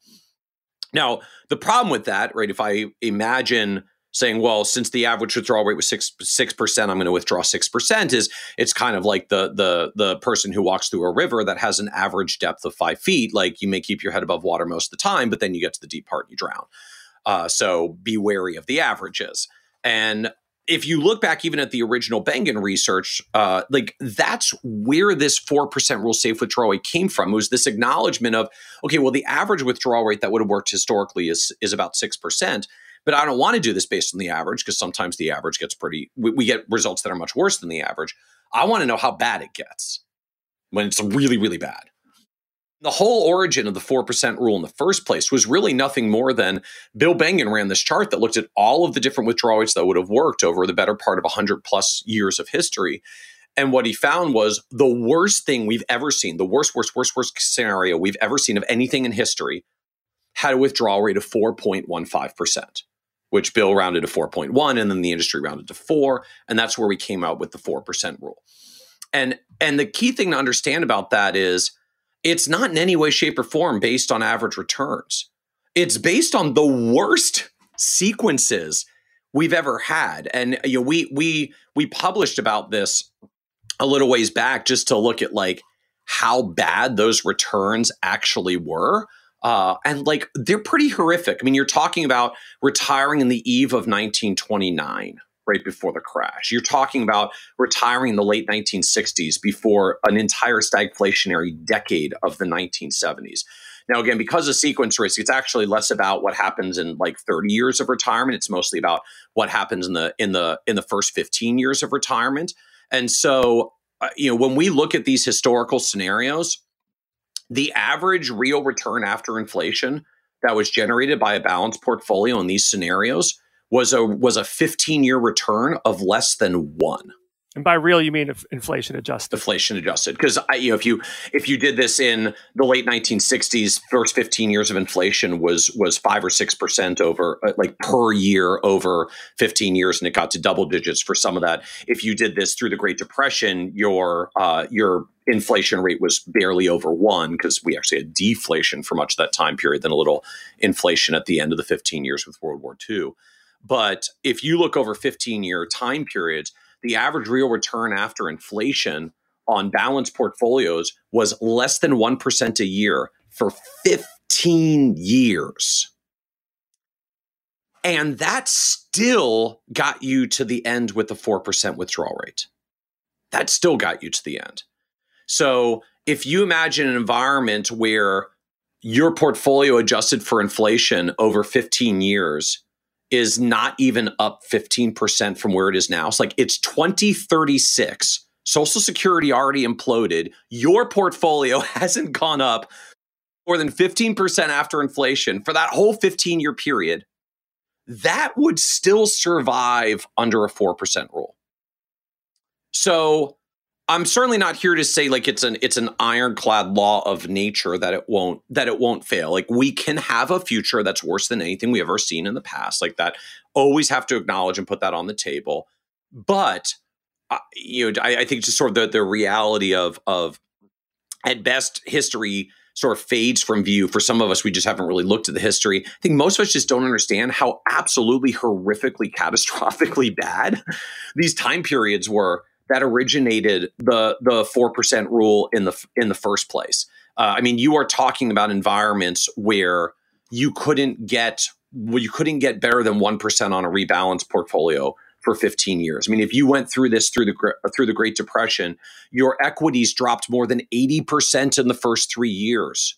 Now, the problem with that, right? If I imagine saying, well, since the average withdrawal rate was six six percent, I'm going to withdraw six percent. Is it's kind of like the the the person who walks through a river that has an average depth of five feet. Like you may keep your head above water most of the time, but then you get to the deep part and you drown. Uh, so be wary of the averages. And if you look back even at the original Bengen research, uh, like that's where this four percent rule safe withdrawal rate came from. It was this acknowledgement of okay, well, the average withdrawal rate that would have worked historically is is about six percent but I don't want to do this based on the average because sometimes the average gets pretty, we, we get results that are much worse than the average. I want to know how bad it gets when it's really, really bad. The whole origin of the 4% rule in the first place was really nothing more than Bill Bengen ran this chart that looked at all of the different withdrawal rates that would have worked over the better part of 100 plus years of history. And what he found was the worst thing we've ever seen, the worst, worst, worst, worst scenario we've ever seen of anything in history had a withdrawal rate of 4.15% which Bill rounded to 4.1 and then the industry rounded to 4 and that's where we came out with the 4% rule. And and the key thing to understand about that is it's not in any way shape or form based on average returns. It's based on the worst sequences we've ever had. And you know we we we published about this a little ways back just to look at like how bad those returns actually were uh, and like they're pretty horrific. I mean, you're talking about retiring in the eve of 1929, right before the crash. You're talking about retiring in the late 1960s before an entire stagflationary decade of the 1970s. Now, again, because of sequence risk, it's actually less about what happens in like 30 years of retirement. It's mostly about what happens in the in the in the first 15 years of retirement. And so, uh, you know, when we look at these historical scenarios, the average real return after inflation that was generated by a balanced portfolio in these scenarios was a was a 15 year return of less than one And by real, you mean inflation adjusted? Inflation adjusted, because you know if you if you did this in the late 1960s, first 15 years of inflation was was five or six percent over uh, like per year over 15 years, and it got to double digits for some of that. If you did this through the Great Depression, your uh, your inflation rate was barely over one because we actually had deflation for much of that time period, then a little inflation at the end of the 15 years with World War II. But if you look over 15 year time periods the average real return after inflation on balanced portfolios was less than 1% a year for 15 years. And that still got you to the end with the 4% withdrawal rate. That still got you to the end. So if you imagine an environment where your portfolio adjusted for inflation over 15 years is not even up 15% from where it is now. It's like it's 2036. Social Security already imploded. Your portfolio hasn't gone up more than 15% after inflation for that whole 15 year period. That would still survive under a 4% rule. So I'm certainly not here to say like it's an it's an ironclad law of nature that it won't that it won't fail. Like we can have a future that's worse than anything we ever seen in the past. Like that, always have to acknowledge and put that on the table. But uh, you know, I, I think just sort of the the reality of of at best history sort of fades from view. For some of us, we just haven't really looked at the history. I think most of us just don't understand how absolutely horrifically, catastrophically bad these time periods were that originated the the four percent rule in the in the first place. Uh, I mean, you are talking about environments where you couldn't get well, you couldn't get better than one percent on a rebalanced portfolio for 15 years. I mean, if you went through this through the through the Great Depression, your equities dropped more than 80% in the first 3 years.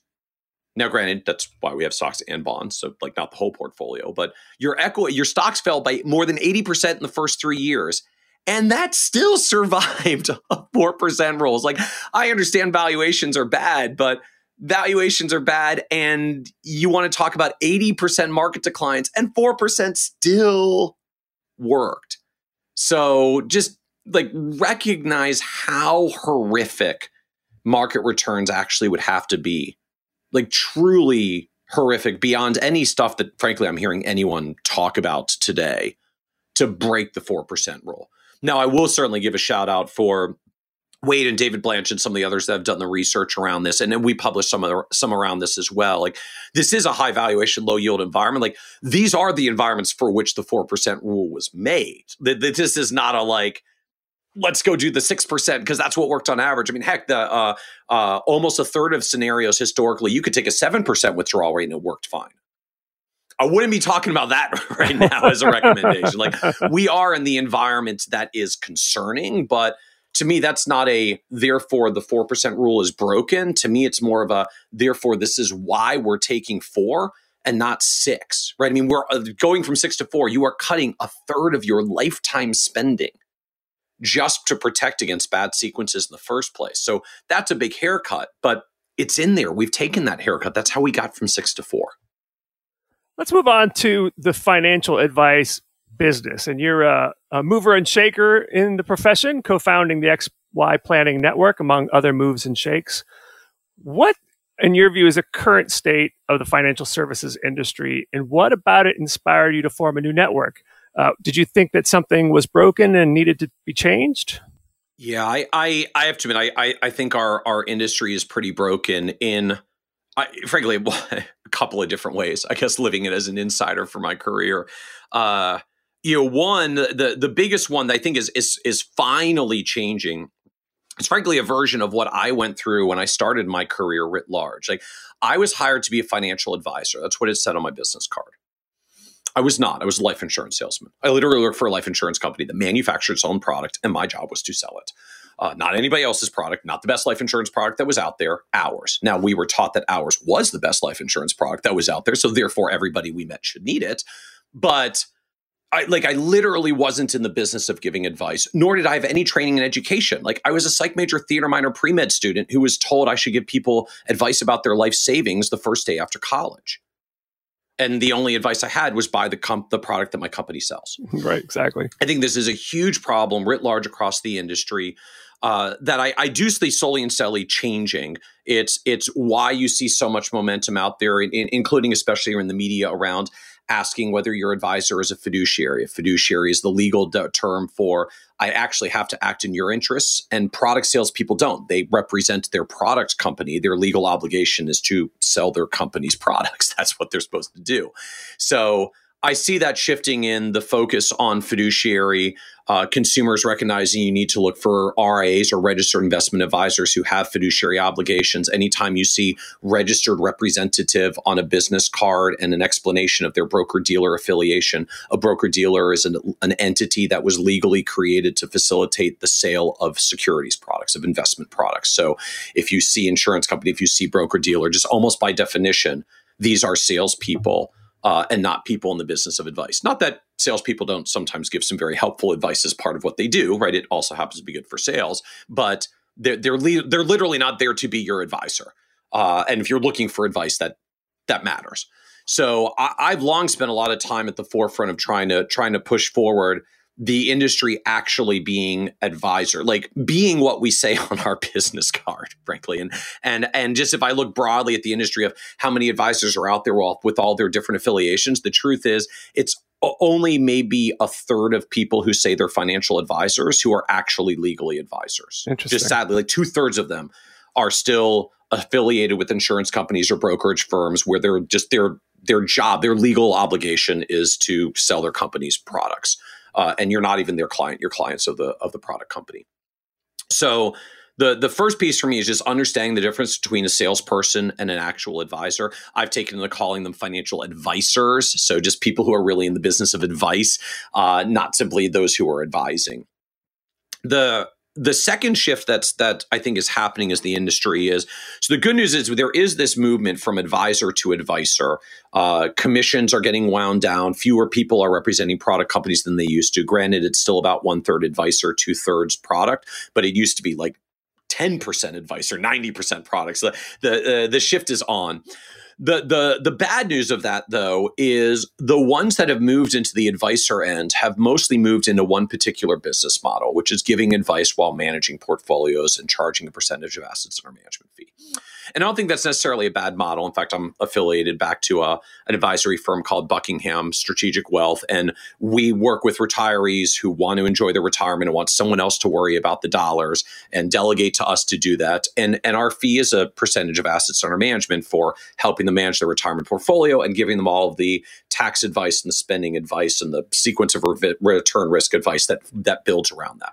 Now, granted, that's why we have stocks and bonds, so like not the whole portfolio, but your equity, your stocks fell by more than 80% in the first 3 years and that still survived a 4% rolls. Like, I understand valuations are bad, but valuations are bad, and you want to talk about 80% market declines, and 4% still worked. So just like recognize how horrific market returns actually would have to be. Like, truly horrific beyond any stuff that, frankly, I'm hearing anyone talk about today to break the 4% rule. Now, I will certainly give a shout out for Wade and David Blanch and some of the others that have done the research around this, and then we published some of some around this as well. Like this is a high valuation, low yield environment. Like these are the environments for which the four percent rule was made. That this is not a like let's go do the 6% because that's what worked on average. I mean, heck, the uh, uh, almost a third of scenarios historically, you could take a 7% withdrawal rate and it worked fine. I wouldn't be talking about that right now as a recommendation. Like we are in the environment that is concerning, but to me, that's not a therefore the 4% rule is broken. To me, it's more of a therefore this is why we're taking four and not six, right? I mean, we're uh, going from six to four. You are cutting a third of your lifetime spending just to protect against bad sequences in the first place. So that's a big haircut, but it's in there. We've taken that haircut. That's how we got from six to four. Let's move on to the financial advice business. And you're a, a mover and shaker in the profession, co founding the XY Planning Network, among other moves and shakes. What, in your view, is the current state of the financial services industry? And what about it inspired you to form a new network? Uh, did you think that something was broken and needed to be changed? Yeah, I, I, I have to admit, I, I, I think our, our industry is pretty broken in I, frankly, a couple of different ways. I guess living it as an insider for my career. Uh, you know, one the the biggest one that I think is is is finally changing. It's frankly a version of what I went through when I started my career writ large. Like I was hired to be a financial advisor. That's what it said on my business card. I was not. I was a life insurance salesman. I literally worked for a life insurance company that manufactured its own product, and my job was to sell it uh, not anybody else's product, not the best life insurance product that was out there, ours. Now, we were taught that ours was the best life insurance product that was out there. So, therefore, everybody we met should need it. But I like I literally wasn't in the business of giving advice, nor did I have any training in education. Like I was a psych major theater minor pre-med student who was told I should give people advice about their life savings the first day after college. and the only advice I had was buy the comp- the product that my company sells. Right, exactly. I think this is a huge problem writ large across the industry. Uh, that I, I, do see slowly and steadily changing. It's it's why you see so much momentum out there, in, in, including especially in the media around asking whether your advisor is a fiduciary. A fiduciary is the legal term for I actually have to act in your interests. And product salespeople don't. They represent their product company. Their legal obligation is to sell their company's products. That's what they're supposed to do. So I see that shifting in the focus on fiduciary, uh, consumers recognizing you need to look for RIAs or registered investment advisors who have fiduciary obligations. Anytime you see registered representative on a business card and an explanation of their broker dealer affiliation, a broker dealer is an, an entity that was legally created to facilitate the sale of securities products, of investment products. So if you see insurance company, if you see broker dealer, just almost by definition, these are salespeople uh, and not people in the business of advice. Not that salespeople don't sometimes give some very helpful advice as part of what they do, right? It also happens to be good for sales, but they're they're, li- they're literally not there to be your advisor. Uh, and if you're looking for advice, that that matters. So I, I've long spent a lot of time at the forefront of trying to trying to push forward the industry actually being advisor like being what we say on our business card frankly. And and and just if i look broadly at the industry of how many advisors are out there with all their different affiliations the truth is it's only maybe a third of people who say they're financial advisors who are actually legally advisors. Just sadly like two-thirds of them are still affiliated with insurance companies or brokerage firms where they're just their their job their legal obligation is to sell their company's products uh, and you're not even their client you're clients of the of the product company so the the first piece for me is just understanding the difference between a salesperson and an actual advisor. I've taken to calling them financial advisors, so just people who are really in the business of advice, uh, not simply those who are advising. The the second shift that's that I think is happening as the industry is so the good news is there is this movement from advisor to advisor. Uh, commissions are getting wound down. Fewer people are representing product companies than they used to. Granted, it's still about one third advisor, two thirds product, but it used to be like ten percent advisor, ninety percent products. The the, uh, the shift is on. The the the bad news of that though is the ones that have moved into the advisor end have mostly moved into one particular business model, which is giving advice while managing portfolios and charging a percentage of assets under management fee. And I don't think that's necessarily a bad model. In fact, I'm affiliated back to a, an advisory firm called Buckingham Strategic Wealth. And we work with retirees who want to enjoy their retirement and want someone else to worry about the dollars and delegate to us to do that. And, and our fee is a percentage of assets under management for helping them manage their retirement portfolio and giving them all of the tax advice and the spending advice and the sequence of re- return risk advice that, that builds around that.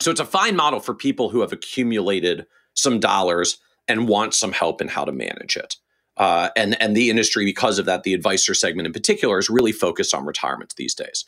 So it's a fine model for people who have accumulated some dollars and want some help in how to manage it. Uh, and and the industry, because of that, the advisor segment in particular is really focused on retirement these days.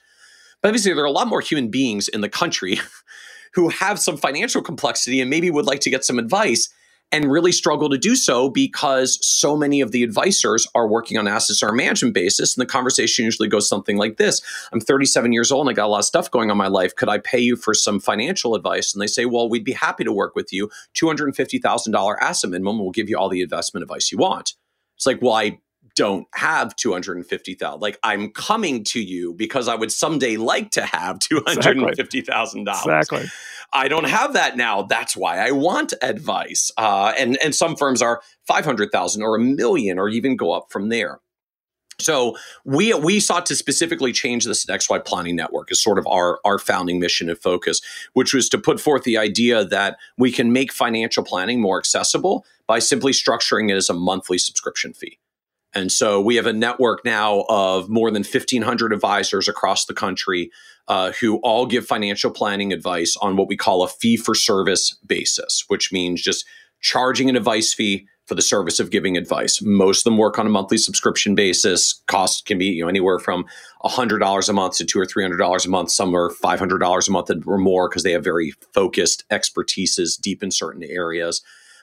But obviously, there are a lot more human beings in the country who have some financial complexity and maybe would like to get some advice and really struggle to do so because so many of the advisors are working on assets or management basis. And the conversation usually goes something like this I'm 37 years old and I got a lot of stuff going on in my life. Could I pay you for some financial advice? And they say, Well, we'd be happy to work with you. $250,000 asset minimum. We'll give you all the investment advice you want. It's like, Well, I don't have 250,000. Like I'm coming to you because I would someday like to have $250,000. Exactly. I don't have that now. That's why I want advice. Uh, and and some firms are 500,000 or a million or even go up from there. So we we sought to specifically change this at XY Planning Network as sort of our our founding mission and focus, which was to put forth the idea that we can make financial planning more accessible by simply structuring it as a monthly subscription fee. And so we have a network now of more than 1,500 advisors across the country uh, who all give financial planning advice on what we call a fee for service basis, which means just charging an advice fee for the service of giving advice. Most of them work on a monthly subscription basis. Costs can be you know anywhere from $100 a month to two or $300 a month. Some are $500 a month or more because they have very focused expertises deep in certain areas.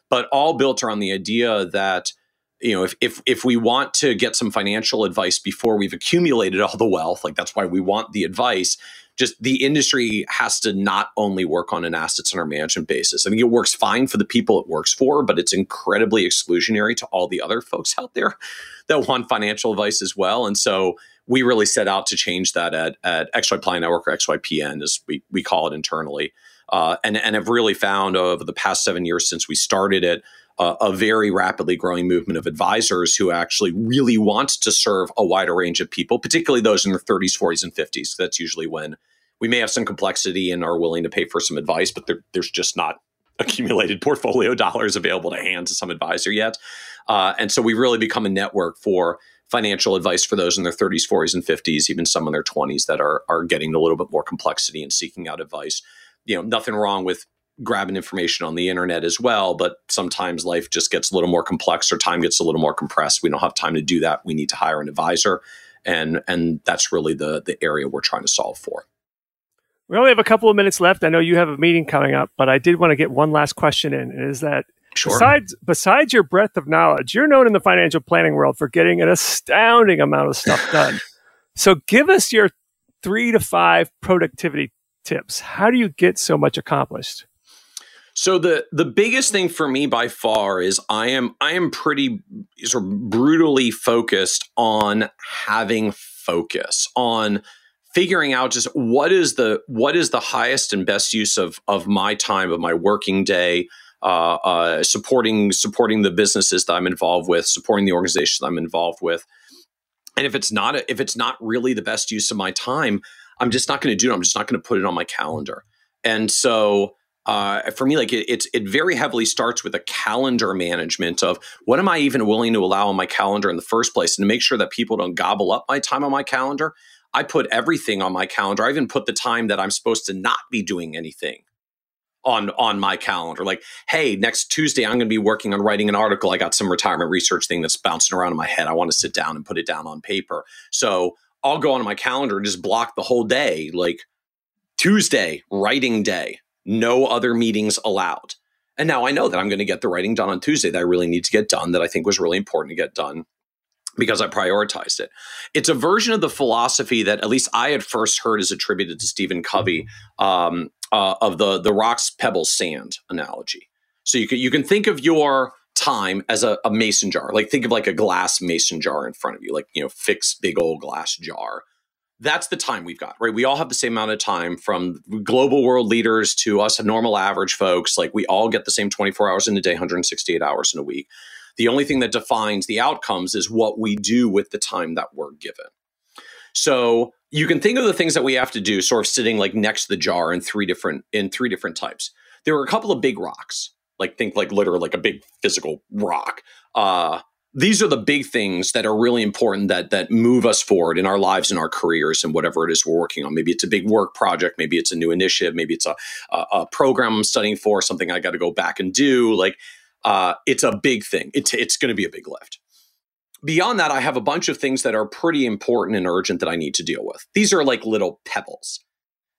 But all built around the idea that you know, if if if we want to get some financial advice before we've accumulated all the wealth, like that's why we want the advice. Just the industry has to not only work on an assets under management basis. I think it works fine for the people it works for, but it's incredibly exclusionary to all the other folks out there that want financial advice as well. And so we really set out to change that at, at XY Plan Network or XYPN, as we, we call it internally. Uh, and, and have really found over the past seven years since we started it, a very rapidly growing movement of advisors who actually really want to serve a wider range of people, particularly those in their 30s, 40s, and 50s. That's usually when we may have some complexity and are willing to pay for some advice, but there, there's just not accumulated portfolio dollars available to hand to some advisor yet. Uh, and so we really become a network for financial advice for those in their 30s, 40s, and 50s, even some in their 20s that are are getting a little bit more complexity and seeking out advice. You know, nothing wrong with grabbing information on the internet as well. But sometimes life just gets a little more complex or time gets a little more compressed. We don't have time to do that. We need to hire an advisor. And, and that's really the, the area we're trying to solve for. We only have a couple of minutes left. I know you have a meeting coming up, but I did want to get one last question in. Is that Sure. Besides, besides your breadth of knowledge, you're known in the financial planning world for getting an astounding amount of stuff done. so, give us your three to five productivity tips. How do you get so much accomplished? So the the biggest thing for me by far is I am I am pretty sort of brutally focused on having focus on figuring out just what is the what is the highest and best use of of my time of my working day uh, uh, supporting supporting the businesses that I'm involved with supporting the organizations I'm involved with. And if it's not a, if it's not really the best use of my time I'm just not going to do it. I'm just not going to put it on my calendar. And so uh, for me, like it, it's it very heavily starts with a calendar management of what am I even willing to allow on my calendar in the first place, and to make sure that people don't gobble up my time on my calendar. I put everything on my calendar. I even put the time that I'm supposed to not be doing anything on on my calendar. Like, hey, next Tuesday I'm going to be working on writing an article. I got some retirement research thing that's bouncing around in my head. I want to sit down and put it down on paper. So I'll go on my calendar and just block the whole day. Like Tuesday, writing day no other meetings allowed. And now I know that I'm going to get the writing done on Tuesday that I really need to get done that I think was really important to get done because I prioritized it. It's a version of the philosophy that at least I had first heard is attributed to Stephen Covey um, uh, of the the rocks, pebbles, sand analogy. So you can you can think of your time as a, a mason jar. Like think of like a glass mason jar in front of you, like you know, fixed big old glass jar that's the time we've got, right? We all have the same amount of time from global world leaders to us normal average folks. Like we all get the same 24 hours in a day, 168 hours in a week. The only thing that defines the outcomes is what we do with the time that we're given. So you can think of the things that we have to do sort of sitting like next to the jar in three different in three different types. There are a couple of big rocks, like think like literally like a big physical rock. Uh, these are the big things that are really important that that move us forward in our lives and our careers and whatever it is we're working on. Maybe it's a big work project, maybe it's a new initiative, maybe it's a a, a program I'm studying for, something I got to go back and do. Like uh, it's a big thing. It's it's going to be a big lift. Beyond that, I have a bunch of things that are pretty important and urgent that I need to deal with. These are like little pebbles.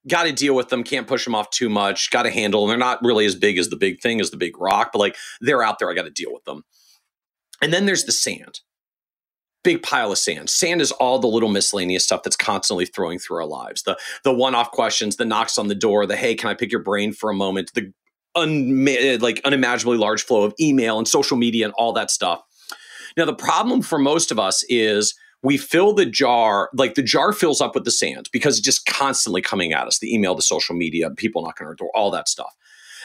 Got to deal with them. Can't push them off too much. Got to handle them. They're not really as big as the big thing, as the big rock, but like they're out there. I got to deal with them and then there's the sand. Big pile of sand. Sand is all the little miscellaneous stuff that's constantly throwing through our lives. The the one-off questions, the knocks on the door, the hey, can I pick your brain for a moment? The un- uh, like unimaginably large flow of email and social media and all that stuff. Now the problem for most of us is we fill the jar like the jar fills up with the sand because it's just constantly coming at us the email the social media people knocking on our door all that stuff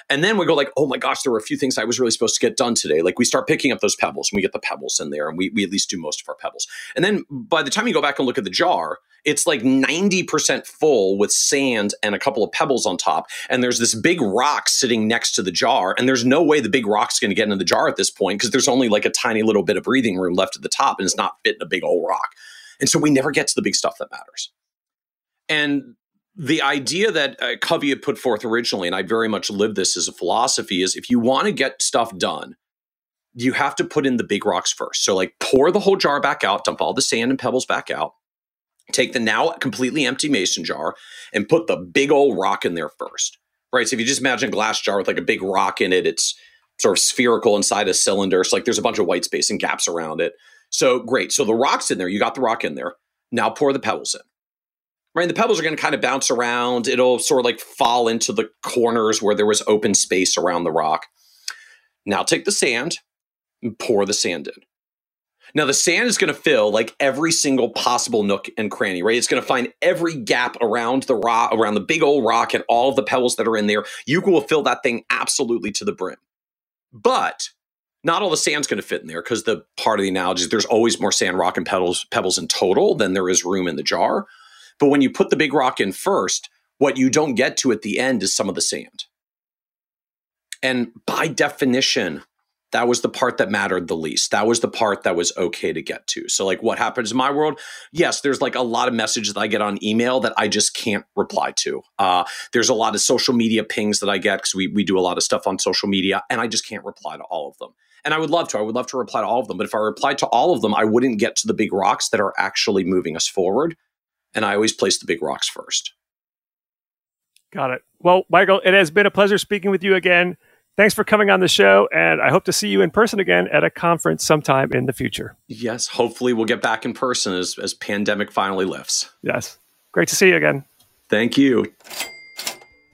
and then we go like, oh my gosh, there were a few things I was really supposed to get done today. Like we start picking up those pebbles and we get the pebbles in there and we, we at least do most of our pebbles. And then by the time you go back and look at the jar, it's like 90% full with sand and a couple of pebbles on top. And there's this big rock sitting next to the jar. And there's no way the big rock's going to get into the jar at this point because there's only like a tiny little bit of breathing room left at the top and it's not fitting a big old rock. And so we never get to the big stuff that matters. And the idea that uh, Covey had put forth originally, and I very much live this as a philosophy, is if you want to get stuff done, you have to put in the big rocks first. So, like, pour the whole jar back out, dump all the sand and pebbles back out, take the now completely empty mason jar, and put the big old rock in there first. Right. So, if you just imagine a glass jar with like a big rock in it, it's sort of spherical inside a cylinder. So like there's a bunch of white space and gaps around it. So great. So the rock's in there. You got the rock in there. Now pour the pebbles in. Right. The pebbles are going to kind of bounce around. It'll sort of like fall into the corners where there was open space around the rock. Now take the sand and pour the sand in. Now the sand is going to fill like every single possible nook and cranny, right? It's going to find every gap around the rock, around the big old rock and all the pebbles that are in there. You will fill that thing absolutely to the brim. But not all the sand's going to fit in there because the part of the analogy is there's always more sand, rock, and pebbles, pebbles in total than there is room in the jar. But when you put the big rock in first, what you don't get to at the end is some of the sand. And by definition, that was the part that mattered the least. That was the part that was okay to get to. So, like, what happens in my world? Yes, there's like a lot of messages that I get on email that I just can't reply to. Uh, there's a lot of social media pings that I get because we, we do a lot of stuff on social media, and I just can't reply to all of them. And I would love to. I would love to reply to all of them. But if I replied to all of them, I wouldn't get to the big rocks that are actually moving us forward. And I always place the big rocks first. Got it. Well, Michael, it has been a pleasure speaking with you again. Thanks for coming on the show, and I hope to see you in person again at a conference sometime in the future. Yes, hopefully we'll get back in person as, as pandemic finally lifts. Yes. Great to see you again. Thank you.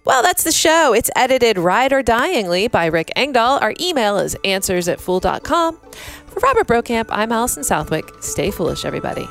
Well, that's the show. It's edited Ride or Dyingly by Rick Engdahl. Our email is answers at fool.com. For Robert Brokamp, I'm Allison Southwick. Stay foolish, everybody.